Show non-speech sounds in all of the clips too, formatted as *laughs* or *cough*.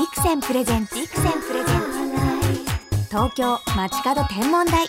ビクセンプレゼンツビクセンプレゼンツ。東京街角天文台。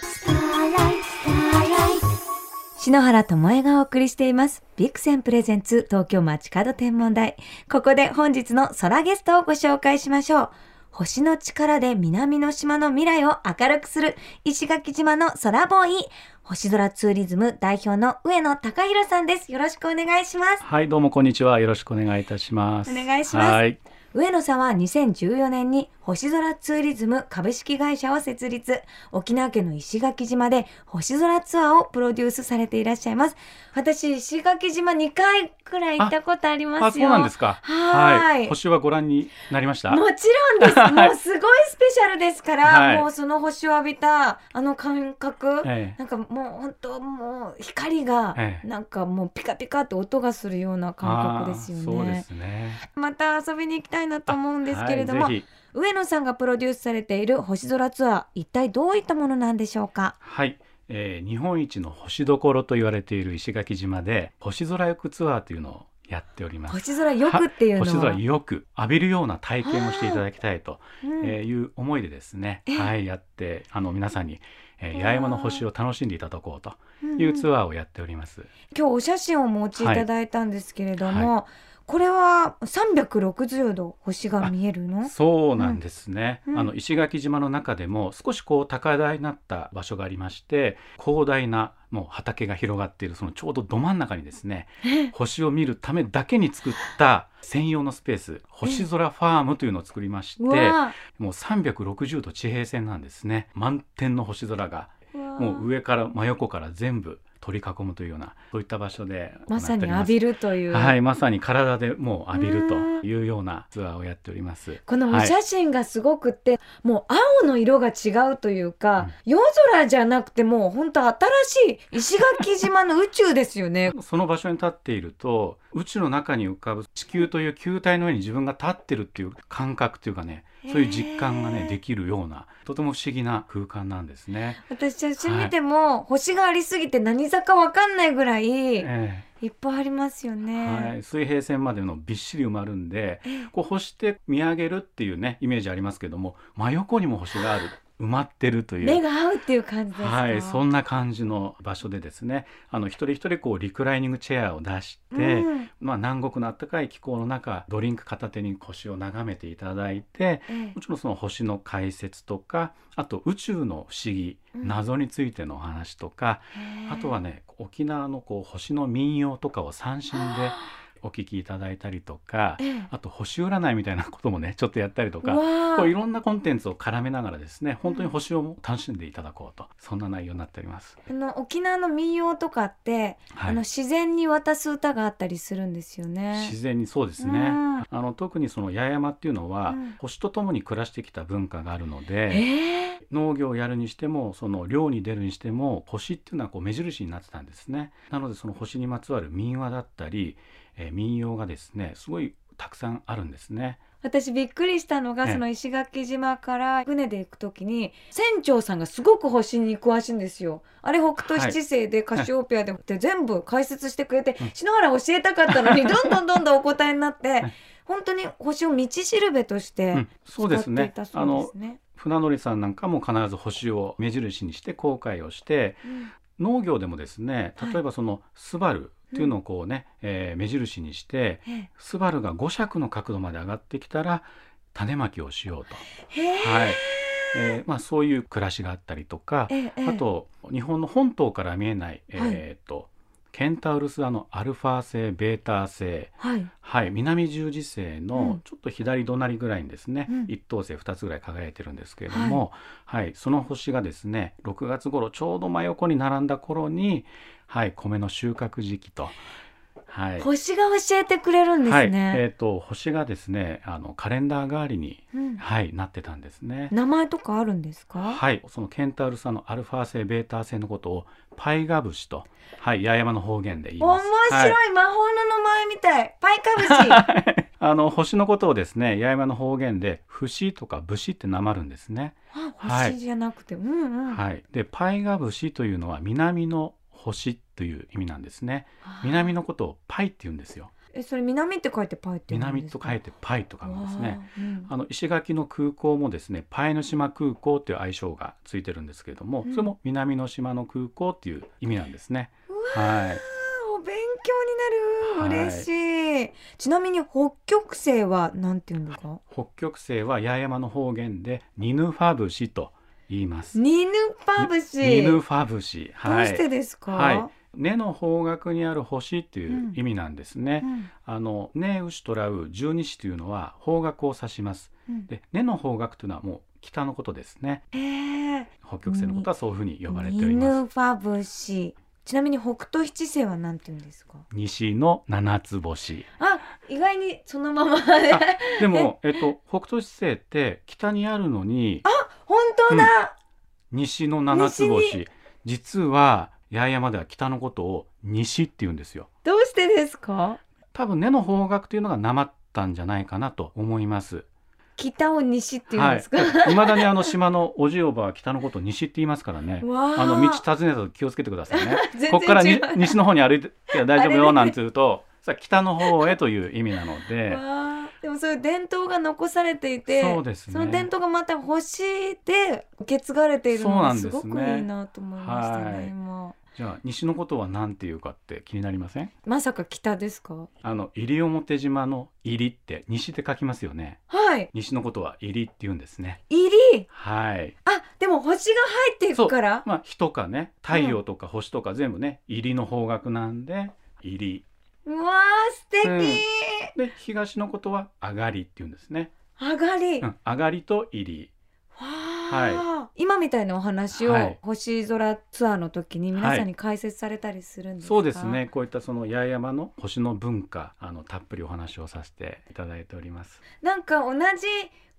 篠原智恵がお送りしています。ビクセンプレゼンツ東京街角天文台。ここで本日の空ゲストをご紹介しましょう。星の力で南の島の未来を明るくする。石垣島の空ボーイ。星空ツーリズム代表の上野隆弘さんです。よろしくお願いします。はいどうもこんにちは。よろしくお願いいたします。お願いします上野さんは2014年に星空ツーリズム株式会社を設立。沖縄県の石垣島で星空ツアーをプロデュースされていらっしゃいます。私、石垣島2回くらい行ったことありますよ。あ、そうなんですか。はい。星はご覧になりました？もちろんです。*laughs* もうすごいスペシャルですから、はい、もうその星を浴びたあの感覚、ええ、なんかもう本当もう光が、なんかもうピカピカって音がするような感覚ですよね。そうですね。また遊びに行きたいなと思うんですけれども、上野さんがプロデュースされている星空ツアー一体どういったものなんでしょうか？はい。えー、日本一の星どころと言われている石垣島で星空浴ツアーというのをやっております。星空よくっていう星空よく浴びるような体験をしていただきたいという思いでですね、うん、はいやってあの皆さんに、えー、八重山の星を楽しんでいただこうというツアーをやっております、うん、今日お写真をお持ちいただいたんですけれども、はい。はいこれは360度星が見えるの？そうなんですね、うん、あの石垣島の中でも少しこう高台になった場所がありまして広大なもう畑が広がっているそのちょうどど真ん中にですね星を見るためだけに作った専用のスペース星空ファームというのを作りましてもう360度地平線なんですね。満天の星空がもう上から真横から全部取り囲むというようなそういった場所でまさに浴びるという。はいまさに体でもう浴びるというようなツアーをやっております。このお写真がすごくって、はい、もう青の色が違うというか、うん、夜空じゃなくてもう本当新しい石垣島の宇宙ですよね。*laughs* その場所に立っていると宇宙の中に浮かぶ地球という球体の上に自分が立ってるっていう感覚というかねそういう実感がねできるようなとても不思議な空間なんですね。私写真見ても、はい、星がありすぎて何坂わかんないぐらい、えー、いっぱいありますよね、はい、水平線までのびっしり埋まるんで、こう星って見上げるっていうねイメージありますけども真横にも星がある埋まってるという。目が合うっていう感じですはいそんな感じの場所でですね。あの一人一人こうリクライニングチェアを出して、うん、まあ、南国の暖かい気候の中ドリンク片手に星を眺めていただいて、ええ、もちろんその星の解説とかあと宇宙の不思議、うん、謎についてのお話とかあとはね沖縄のこう星の民謡とかを三振でお聞きいただいたりとか、ええ、あと星占いみたいなこともねちょっとやったりとかこういろんなコンテンツを絡めながらですね本当に星を楽しんでいただこうと、そんな内容になっております。あの沖縄の民謡とかって、はい、あの自然に渡す歌があったりするんですよね。自然にそうですね、あの特にその八重山っていうのは、うん、星とともに暮らしてきた文化があるので、えー、農業をやるにしてもその漁に出るにしても星っていうのはこう目印になってたんですね。なのでその星にまつわる民話だったりえー、民謡がですねすごいたくさんあるんですね。私びっくりしたのが、その石垣島から船で行く時に船長さんがすごく星に詳しいんですよ。あれ北斗七星でカシオペアでって全部解説してくれて、篠原教えたかったのに *laughs* どんどんどんどんお答えになって、本当に星を道しるべとして使っていたそうですね。うん、すね船乗りさんなんかも必ず星を目印にして航海をして、うん、農業でもですね例えばそのスバルっていうのをこうね、うん、えー、目印にして、スバルが5尺の角度まで上がってきたら種まきをしようと。はい。えーまあ、そういう暮らしがあったりとか、あと日本の本島から見えない、えーと、はいケンタウルスあのアルファ星ベータ星、はい、はい、南十字星のちょっと左隣ぐらいにですね、うん、一等星2つぐらい輝いてるんですけれども、はい、はい、その星がですね6月頃ちょうど真横に並んだ頃にはい、米の収穫時期と。はい、星が教えてくれるんですね。はい、えっ、ー、と星がですね、あのカレンダー代わりに、うん、はいなってたんですね。名前とかあるんですか？はい、そのケンタウルスのアルファ星ベータ星のことをパイガブシと、はい、八重山の方言で言います。面白い、はい、魔法の名前みたい。パイカブシ。*laughs* あの星のことをですね、八重山の方言で節とか節ってなまるんですね。あ、星じゃなくて、はい、うんうん。はい。で、パイガブシというのは南の星という意味なんですね。南のことをパイって言うんですよ。えそれ南って書いてパイって南と書いてパイと書くんですね。うん。あの石垣の空港もですねパイの島空港っていう愛称がついてるんですけれども、うん。それも南の島の空港っていう意味なんですね。はい。ーお勉強になる。嬉しい、ちなみに北極星はなんていうんですか？北極星は八重山の方言でニヌファブシと言います。ニヌパブシニヌファブシ。どうしてですか、はい。根の方角にある星っていう意味なんですね。うんあの根牛とらう十二支というのは方角を指します。うんで根の方角というのはもう北のことですね。へえ北極星のことはそういうふうに呼ばれておりニます。ヌファブシちなみに北斗七星はなんて言うんですか？西の七つ星。あ意外にそのままでも、*laughs* えっと、北斗七星って北にあるのに本当だ、西の七つ西星実は八重山では北のことを西って言うんですよ。どうしてですか多分根の方角というのがなまったんじゃないかなと思います。北を西って言うんですか、はい。未だにあの島のおじおばは北のことを西って言いますからね。わああの道尋ねたと気をつけてくださいね。*laughs* ここから西の方に歩いていや大丈夫よなんて言うと、さ北の方へという意味なので、でもそういう伝統が残されていてそうですね。その伝統がまた星で受け継がれているのがすごくいいなと思いましたねはい今。じゃあ西のことは何て言うかって気になりません？まさか北ですか？あの西表島の入りって西って書きますよね。はい。西のことは入りって言うんですね。入り？はい。あでも星が入っていくから？まあ火とかね、太陽とか星とか全部ね、入りの方角なんで入り。うわー素敵、うんで東のことは上がりって言うんですね。上がり、うん、上がりと入り。わあ、今みたいなお話を、はい星空ツアーの時に皆さんに解説されたりするんですか、そうですね。こういったその八重山の星の文化、あのたっぷりお話をさせていただいております。なんか同じ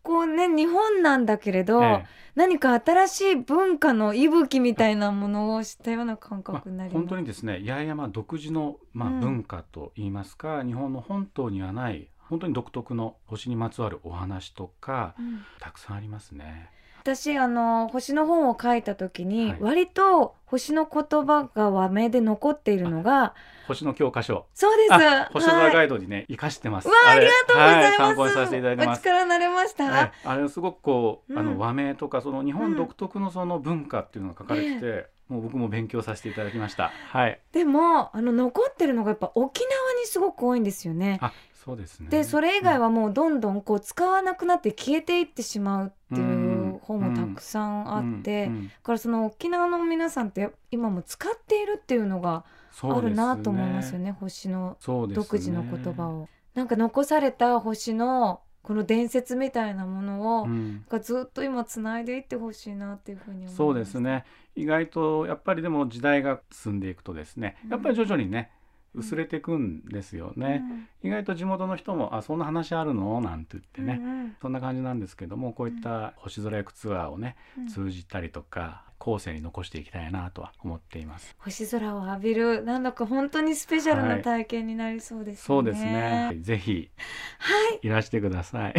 こうね日本なんだけれど、ええ。何か新しい文化の息吹みたいなものを知ったような感まあ覚になります、本当にですね八重山独自の、まあ、うん。文化といいますか、日本の本島にはない本当に独特の星にまつわるお話とかうん。たくさんありますね。私あの星の本を書いた時に、はい。割と星の言葉が和名で残っているのが星の教科書。そうです。あ星空はいガイドにね生かしてます。うわありがとうございます、はい、参考にさせていただいてます。お力になれました、はい、あれすごくこう、あうん。の和名とかその日本独特のその文化っていうのが書かれてて、もう僕も勉強させていただきました。はい。でもあの残ってるのがやっぱ沖縄にすごく多いんですよね。あ、そうですね。でそれ以外はもうどんどんこう使わなくなって消えていってしまうっていう本もたくさんあって、うんうんだからその沖縄の皆さんって今も使っているっていうのがあるなと思いますよね星の。独自の言葉を。なんか残された星のこの伝説みたいなものを、うんがずっと今つないでいってほしいなっていうふうに思います。そうですね意外とやっぱりでも時代が進んでいくとですねうんやっぱり徐々にねうん薄れていくんですようね、ん意外と地元の人も「あそんな話あるの?」なんて言ってね、うんうんそんな感じなんですけどもこういった星空役ツアーをねうん通じたりとか後世に残していきたいなとは思っています。星空を浴びるなんだか本当にスペシャルな体験になりそうですよね。そうですねぜひはいいらしてください。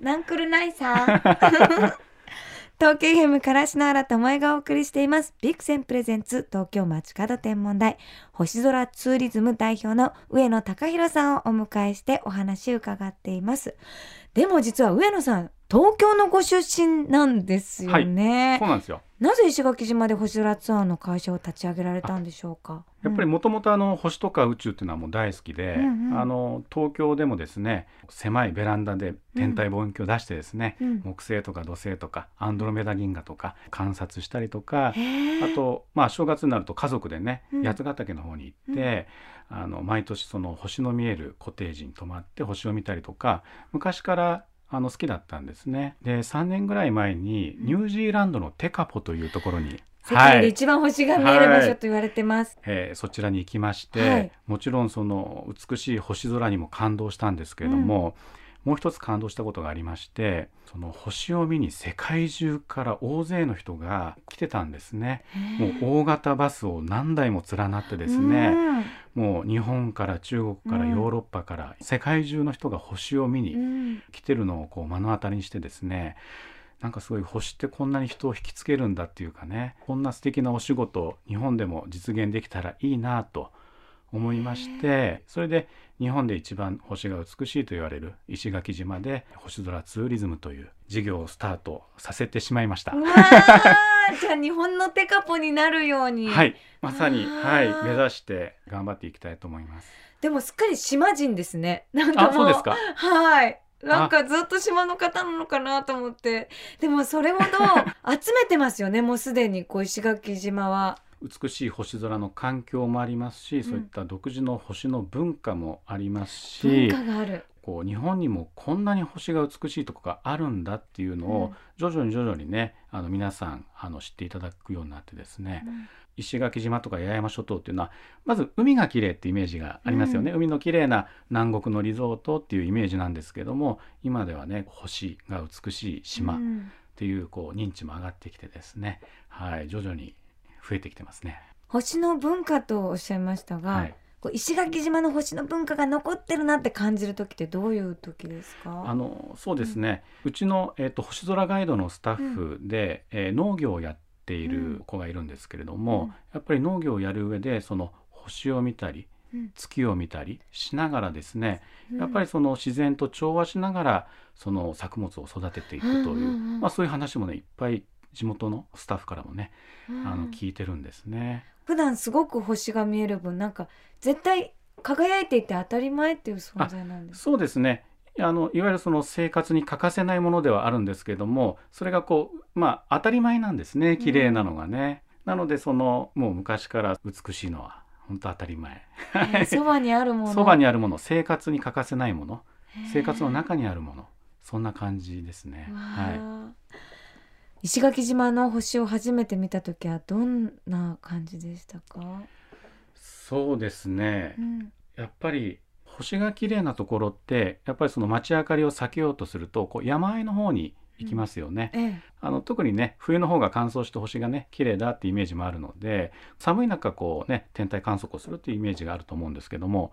ナンクルナイさん。*laughs* 東京 FM から篠原智恵がお送りしています。ビクセンプレゼンツ東京街角天文台星空ツーリズム代表の上野隆弘さんをお迎えしてお話伺っています。でも実は上野さん、東京のご出身なんですよね。そうなんですよ。なぜ石垣島で星空ツアーの会社を立ち上げられたんでしょうか。やっぱりうん。もともとあの星とか宇宙っていうのはもう大好きで、うんうん。あの東京でもですね狭いベランダで天体望遠鏡を出してですね、うん。木星とか土星とかアンドロメダ銀河とか観察したりとかへー。あとまあ正月になると家族でね、うん。八ヶ岳の方に行って、あの毎年その星の見えるコテージに泊まって星を見たりとか昔からあの好きだったんですね。で3年ぐらい前にニュージーランドのテカポというところに、世界はい。で一番星が見える場所と言われてます。えーそちらに行きまして、はい。もちろんその美しい星空にも感動したんですけれども、もう一つ感動したことがありましてその星を見に世界中から大勢の人が来てたんですね。もう大型バスを何台も連なってですね、もう日本から中国からうん。ヨーロッパから世界中の人が星を見うんにうん。来てるのをこう目の当たりにしてですねなんかすごい星ってこんなに人を引きつけるんだっていうかねこんな素敵なお仕事日本でも実現できたらいいなと思いましてそれで日本で一番星が美しいと言われる石垣島で星空ツーリズムという事業をスタートさせてしまいました。*laughs* じゃあ日本のテカポになるように。はい、まさに、はい、目指して頑張っていきたいと思います。でもすっかり島人ですね。なんかそうですか？はい。なんかずっと島の方なのかなと思って。でもそれほど *laughs* 集めてますよね。もうすでにこう石垣島は。美しい星空の環境もありますし、ん。そういった独自の星の文化もあります文し、化がある。こう日本にもこんなに星が美しいとこがあるんだっていうのを徐々に徐々にねあの皆さんあの知っていただくようになってですね、石垣島とか八重山諸島っていうのはまず海が綺麗ってイメージがありますよね、海の綺麗な南国のリゾートっていうイメージなんですけども今ではね星が美しい島っうん。ていうこう認知も上がってきてですね、はい、徐々に増えてきてますね。星の文化とおっしゃいましたが、はい。こう石垣島の星の文化が残ってるなって感じる時ってどういう時ですか？あのそうですね、うちの、えー、と星空ガイドのスタッフで、えー農業をやっている子がいるんですけれども、うん。やっぱり農業をやる上でその星を見たりうん。月を見たりしながらですね、うん。やっぱりその自然と調和しながらその作物を育てていくという、うんうんうん。まあ、そういう話もねいっぱい地元のスタッフからもね、うん。あの聞いてるんですね。普段すごく星が見える分なんか絶対輝いていて当たり前っていう存在なんですそうですね。あのいわゆるその生活に欠かせないものではあるんですけれどもそれがこうまあ当たり前なんですね。綺麗なのがね、なのでそのもう昔から美しいのは本当当たり前。えー *laughs* そばにあるもの。そばにあるもの。生活に欠かせないもの。生活の中にあるもの。そんな感じですね。わはい。あ石垣島の星を初めて見た時はどんな感じでしたか、そうですね。うん。やっぱり星が綺麗なところってやっぱりその街明かりを避けようとするとこう山あいの方に行きますよね、ええ。あの特にね冬の方が乾燥して星がね綺麗だってイメージもあるので寒い中こうね天体観測をするっていうイメージがあると思うんですけども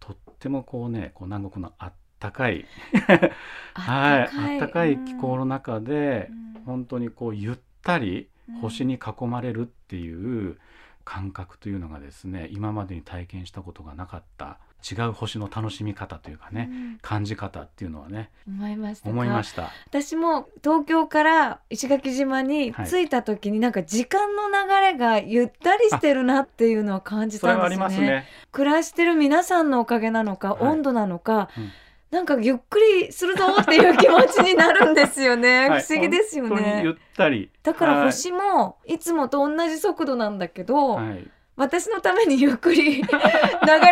とってもこうねこう南国のあったかい。*laughs* はいあったかい気候の中で、うん本当にこうゆったりうん。星に囲まれるっていう感覚というのがですね今までに体験したことがなかった違う星の楽しみ方というかね、うん。感じ方っていうのはね思いました。か思いました。私も東京から石垣島に着いた時になんか時間の流れがゆったりしてるなっていうのは感じたんですよね。りますね。暮らしてる皆さんのおかげなのか、はい。温度なのか、うんなんかゆっくりするぞっていう気持ちになるんですよね、*laughs* はい。不思議ですよね。ゆったり。だからはい。星もいつもと同じ速度なんだけど、はい、私のためにゆっくり *laughs* 流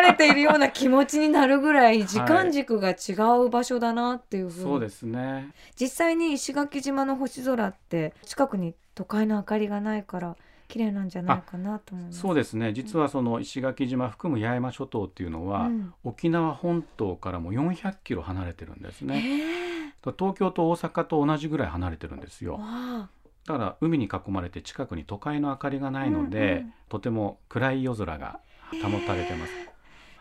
れているような気持ちになるぐらい時間軸が違う場所だなっていうふうに、そうですね。実際に石垣島の星空って近くに都会の明かりがないから綺麗なんじゃないかなと思います。そうですね。実はその石垣島含む八重山諸島っていうのは、うん沖縄本島からも400キロ離れてるんですね。へえ東京と大阪と同じぐらい離れてるんですよ。だから海に囲まれて近くに都会の明かりがないので、うんうんとても暗い夜空が保たれてます。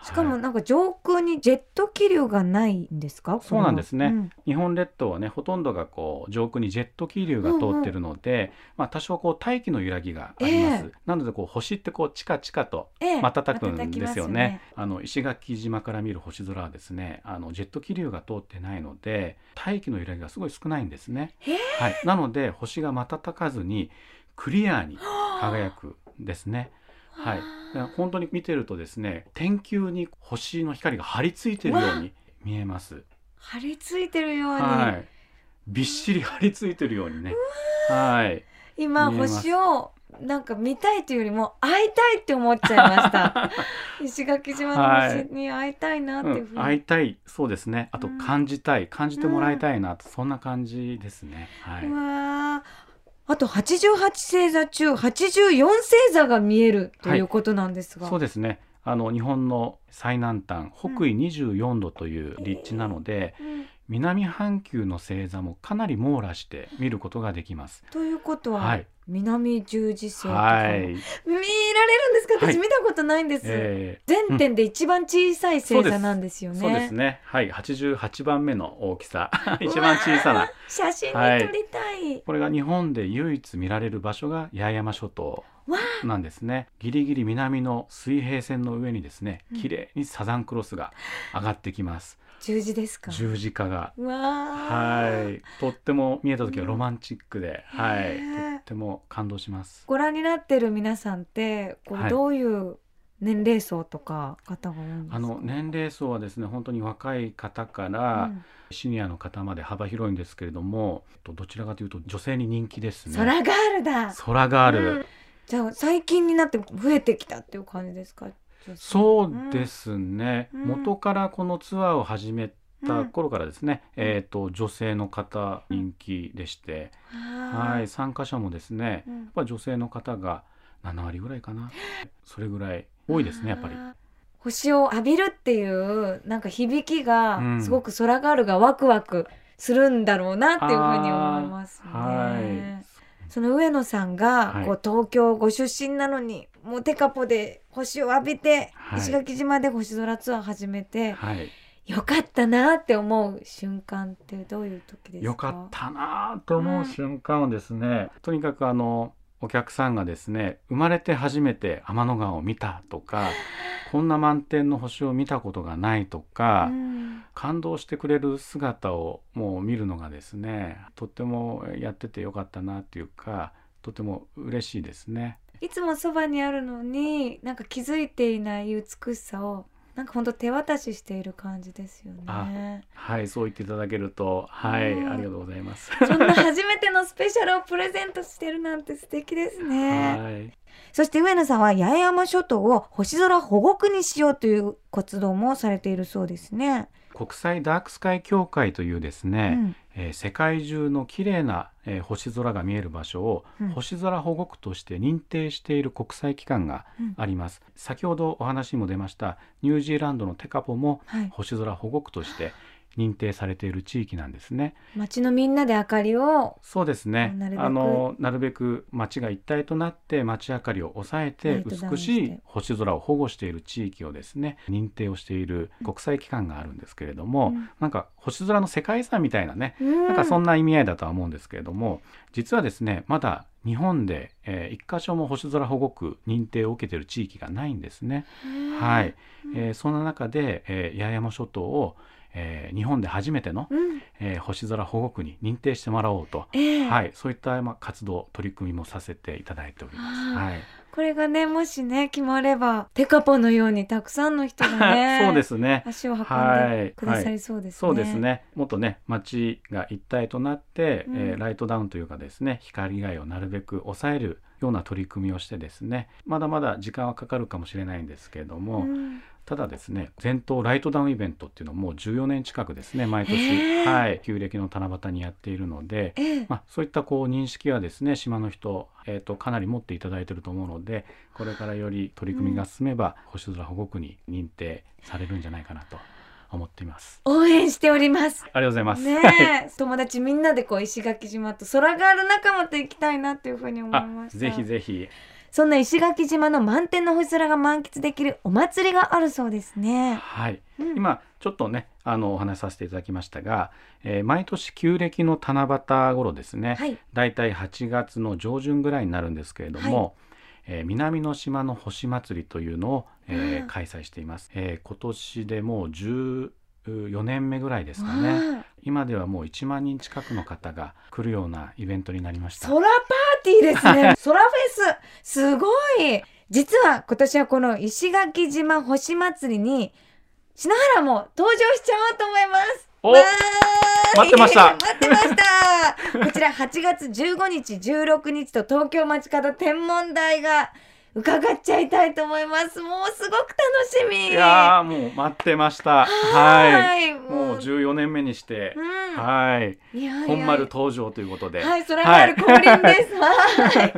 しかもはいなんか上空にジェット気流がないんですか？そうなんですねうん日本列島はねほとんどがこう上空にジェット気流が通ってるので、まあ多少こう大気の揺らぎがあります。えなのでこう星ってこうチカチカとええ瞬くんですよね。瞬あの石垣島から見る星空はですね、あのジェット気流が通ってないので、大気の揺らぎがすごい少ないんですね。へえはい。なので星が瞬かずにクリアに輝くんですね。はい。本当に見てるとですね、天球に星の光が張り付いてるように見えます。張り付いてるように、はい。びっしり張り付いてるようにね。はい。今星をなんか見たいというよりも会いたいって思っちゃいました。*laughs* 石垣島の星に会いたいなっていうふうに。うん、会いたい。そうですね。あとうん。感じたい、感じてもらいたいなと、そんな感じですね。はい。うわーあと88星座中84星座が見えるということなんですが、そうですね。あの日本の最南端北緯24度という立地なので、うん。南半球の星座もかなり網羅して見ることができます。ということは、はい、南十字星とかも、はい、見られるんですか？はい。私見たことないんです、え全点で一番小さい星座なんですよね、ーそうですね。はい、88番目の大きさ、一番小さな。写真に撮りたい、これが日本で唯一見られる場所が八重山諸島わなんですね。ギリギリ南の水平線の上にですねうん、綺麗にサザンクロスが上がってきます。十字ですか。十字架が。はい、とっても見えた時はロマンチックで、はい、へーとっても感動します。ご覧になってる皆さんってこう、はい。どういう年齢層とか方が多いんですか？あの年齢層はですね本当に若い方かうらん。シニアの方まで幅広いんですけれども、とどちらかというと女性に人気ですね。空ガールだ。空ガール、うん。じゃあ最近になって増えてきたっていう感じですか？そうですね、うん。元からこのツアーを始めた頃からですね、えっ、と女性の方人気でして、ははい参加者もですねうん。やっぱ女性の方が7割ぐらいかな。それぐらい多いですねやっぱり。星を浴びるっていうなんか響きがうん。すごく空ガールがワクワクするんだろうなっていうふうに思いますね。はいその上野さんが、はい。こう東京ご出身なのにもうテカポで星を浴びて、はい。石垣島で星空ツアー始めてはい。よかったなって思う瞬間ってどういう時ですか？よかったなと思う瞬間はですね、とにかくあのお客さんがですね生まれて初めて天の川を見たとか *laughs* こんな満天の星を見たことがないとか、うん感動してくれる姿をもう見るのがですねとってもやっててよかったなっていうかとても嬉しいですね。いつもそばにあるのになんか気づいていない美しさをなんか本当手渡ししている感じですよね。はいそう言っていただけるとはいうんありがとうございます。そんな初めてのスペシャルをプレゼントしてるなんて素敵ですね。はいそして上野さんは八重山諸島を星空保護区にしようという活動もされているそうですね。国際ダークスカイ協会というですうね、んえー世界中の綺麗な、えー星空が見える場所を、うん。星空保護区として認定している国際機関がうん。あります。先ほどお話にも出ましたニュージーランドのテカポもはい、星空保護区として認定されている地域なんですね。街のみんなで明かりをそうですね。なるべくあのなるべく街が一体となって街明かりを抑えラて。美しい星空を保護している地域をですね認定をしている国際機関があるんですけれども、うん。なんか星空の世界遺産みたいなねななんかそんな意味合いだとは思うんですけれども実はですねまだ日本で、えー一箇所も星空保護区認定を受けている地域がないんですね。はい、えーそんな中で、えー八重山諸島を、えー日本で初めての、うん、えー星空保護区に認定してもらおうと、ええ。はい、そういった、まあ、活動取り組みもさせていただいております。はい、これがねもしね決まればテカポのようにたくさんの人がね *laughs* そうですね。足を運んはい。でくださりそうですね。そうですね。もっとね、街が一体となって、うん。えーライトダウンというかですね、光害をなるべく抑えるような取り組みをしてですね、まだまだ時間はかかるかもしれないんですけれども、うんただですね、全島ライトダウンイベントっていうのをもう14年近くですね、毎年、へーはい、旧暦の七夕にやっているので、ええまあ、そういったこう認識はですね島の人、えー、とかなり持っていただいていると思うのでこれからより取り組みが進めば、星空保護区に認定されるんじゃないかなと思っています。応援しております。ありがとうございます。ねえ友達みんなでこう石垣島と空がある仲間と行きたいなっていうふうに思いあました。ぜひぜひそんな石垣島の満天の星空が満喫できるお祭りがあるそうですね。はい。うん。今ちょっとねあのお話しさせていただきましたが、えー毎年旧暦の七夕頃ですね、はい。だいたい8月の上旬ぐらいになるんですけれども、えー南の島の星祭りというのを、えーうん開催しています、えー今年でもう14年目ぐらいですかね。今ではもう1万人近くの方が来るようなイベントになりました。空パーティーですね。*laughs* 空フェス。すごい。実は今年はこの石垣島星祭りに篠原も登場しちゃおうと思います。お待ってました待ってました。こちら8月15日、16日と東京街角天文台が伺っちゃいたいと思います。もうすごく楽しみ。いやーもう待ってましたはいはい。もう14年目にして、うん。はい本丸登場ということで、はい、それがある降臨です。*laughs* はい。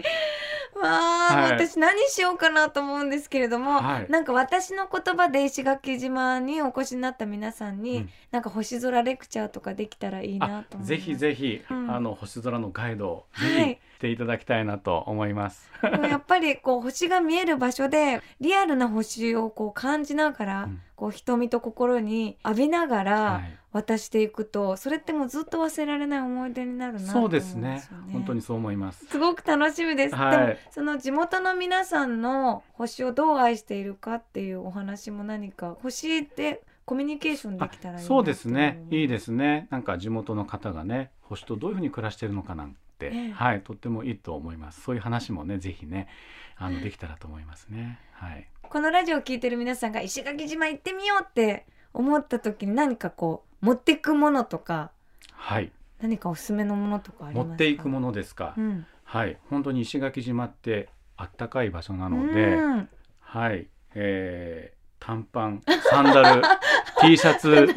わわあ、はい私何しようかなと思うんですけれども、はいなんか私の言葉で石垣島にお越しになった皆さんに、うんなんか星空レクチャーとかできたらいいなと思います。ぜひぜひ、うんあの星空のガイドをはいぜひしていただきたいなと思います。でもやっぱりこう星が見える場所でリアルな星をこう感じながら、うん。こう瞳と心に浴びながはらい、渡していくと、それってもうずっと忘れられない思い出になるなそううんですね。よ本当にそう思います。すごく楽しみです。はい。でもその地元の皆さんの星をどう愛しているかっていうお話も何か星でコミュニケーションできたらいいなそうですね。いいでですね。なんか地元の方がね星とどういうふうに暮らしてるのかなんて、ええ。はいとってもいいと思います。そういう話もねぜひねあのできたらと思いますね。はい。このラジオを聞いてる皆さんが石垣島行ってみようって思った時に何かこう持っていくものとかはい。何かおすすめのものとかありますか？持っていくものですか、うん、はい。本当に石垣島ってあったかい場所なので、うん。はい、えー短パンサンダル *laughs* T シャツ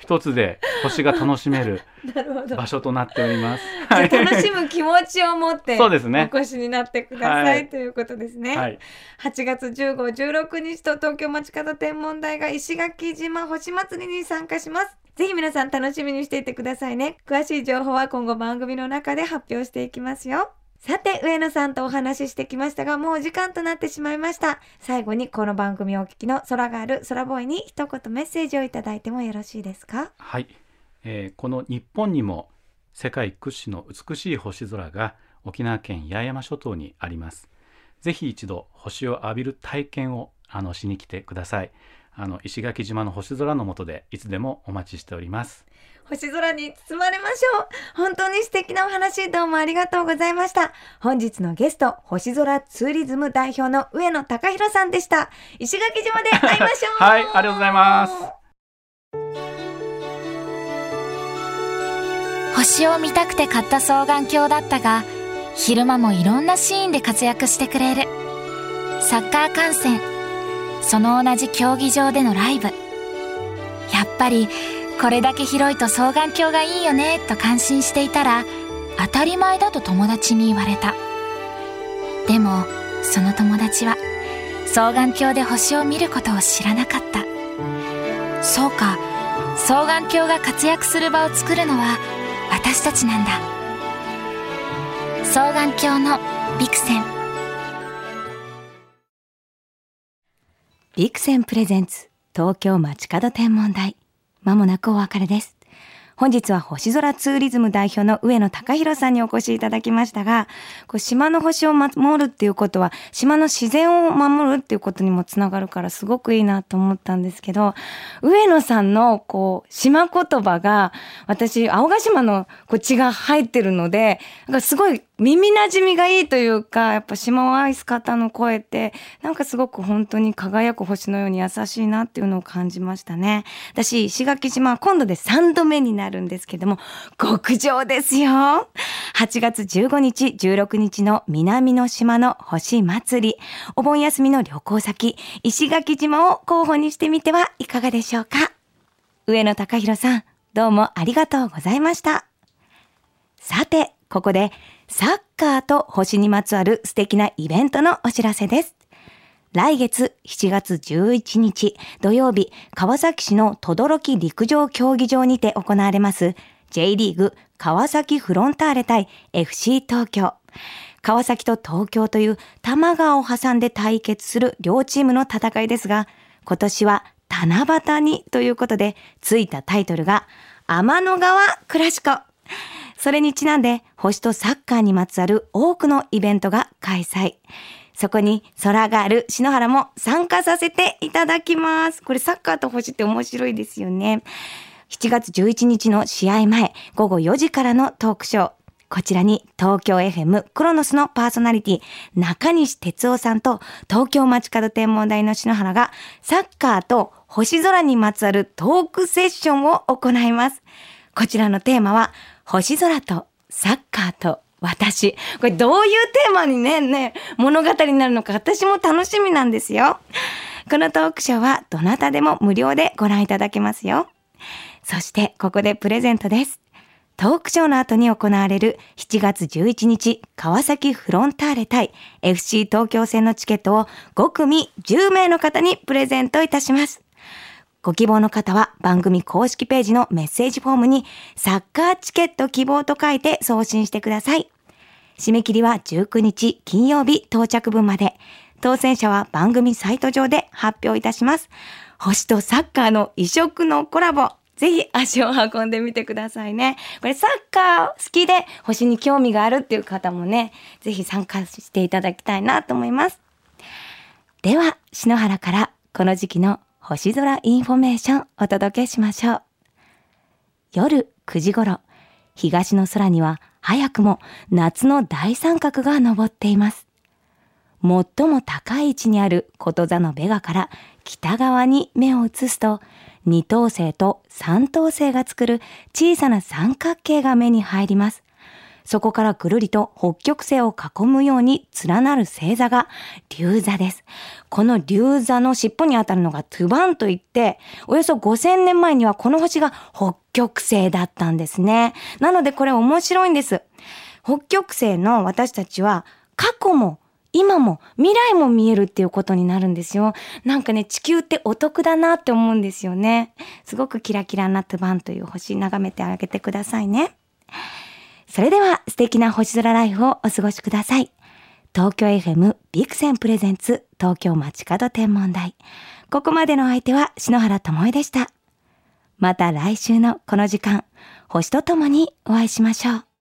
一つで星が楽しめる *laughs* 場所となっております。*laughs* 楽しむ気持ちを持ってそうですねお越しになってください、はいということですね、はい、8月15、16日と東京町角天文台が石垣島星祭りに参加します。ぜひ皆さん楽しみにしていてくださいね。詳しい情報は今後番組の中で発表していきますよ。さて、上野さんとお話ししてきましたが、もうお時間となってしまいました。最後にこの番組をお聞きの空がある空ボーイに一言メッセージをいただいてもよろしいですか？はい、えーこの日本にも世界屈指の美しい星空が沖縄県八重山諸島にあります。ぜひ一度星を浴びる体験をあのしに来てください。あの石垣島の星空の下でいつでもお待ちしております。星空に包まれましょう。本当に素敵なお話どうもありがとうございました。本日のゲスト、星空ツーリズム代表の上野隆弘さんでした。石垣島で会いましょう。*laughs* はいありがとうございます星を見たくて買った双眼鏡だったが昼間もいろんなシーンで活躍してくれる。サッカー観戦。その同じ競技場でのライブ。やっぱりこれだけ広いと双眼鏡がいいよねと感心していたら当たり前だと友達に言われた。でもその友達は双眼鏡で星を見ることを知らなかった。そうか双眼鏡が活躍する場を作るのは私たちなんだ。双眼鏡のビクセン。ビクセンプレゼンツ東京街角天文台。まもなくお別れです。本日は星空ツーリズム代表の上野隆弘さんにお越しいただきましたが、こう島の星を守るっていうことは、島の自然を守るっていうことにもつながるからすごくいいなと思ったんですけど、上野さんのこう、島言葉が、私、青ヶ島のこう血が入ってるので、なんかすごい耳馴染みがいいというか、やっぱ島を愛す方の声って、なんかすごく本当に輝く星のように優しいなっていうのを感じましたね。私、石垣島は今度で3度目になるんですけども、極上ですよ。8月15日、16日の南の島の星祭り、お盆休みの旅行先、石垣島を候補にしてみてはいかがでしょうか。上野隆弘さん、どうもありがとうございました。さて、ここでサッカーと星にまつわる素敵なイベントのお知らせです。来月7月11日土曜日、川崎市の轟陸上競技場にて行われます J リーグ川崎フロンターレ対 FC 東京。川崎と東京という多摩川を挟んで対決する両チームの戦いですが、今年は七夕にということで、ついたタイトルが天の川クラシコ。それにちなんで星とサッカーにまつわる多くのイベントが開催。そこに空がある篠原も参加させていただきます。これサッカーと星って面白いですよね。7月11日の試合前午後4時からのトークショー。こちらに東京 FM クロノスのパーソナリティ中西哲夫さんと東京街角天文台の篠原がサッカーと星空にまつわるトークセッションを行います。こちらのテーマは星空とサッカーと私。これどういうテーマにね、ね、物語になるのか私も楽しみなんですよ。このトークショーはどなたでも無料でご覧いただけますよ。そしてここでプレゼントです。トークショーの後に行われる7月11日川崎フロンターレ対 FC 東京戦のチケットを5組10名の方にプレゼントいたします。ご希望の方は番組公式ページのメッセージフォームにサッカーチケット希望と書いて送信してください。締め切りは19日金曜日到着分まで。当選者は番組サイト上で発表いたします。星とサッカーの異色のコラボ。ぜひ足を運んでみてくださいね。これサッカー好きで星に興味があるっていう方もね、ぜひ参加していただきたいなと思います。では、篠原からこの時期の星空インフォメーションお届けしましょう。夜9時頃、東の空には早くも夏の大三角が昇っています。最も高い位置にあること座のベガから北側に目を移すと、二等星と三等星が作る小さな三角形が目に入ります。そこからぐるりと北極星を囲むように連なる星座が竜座です。この竜座の尻尾にあたるのがトゥバンといって、およそ5000年前にはこの星が北極星だったんですね。なのでこれ面白いんです。北極星の私たちは過去も今も未来も見えるっていうことになるんですよ。なんかね、地球ってお得だなって思うんですよね。すごくキラキラなトゥバンという星眺めてあげてくださいね。それでは素敵な星空ライフをお過ごしください。東京 FM ビクセンプレゼンツ東京街角天文台。ここまでの相手は篠原智恵でした。また来週のこの時間、星とともにお会いしましょう。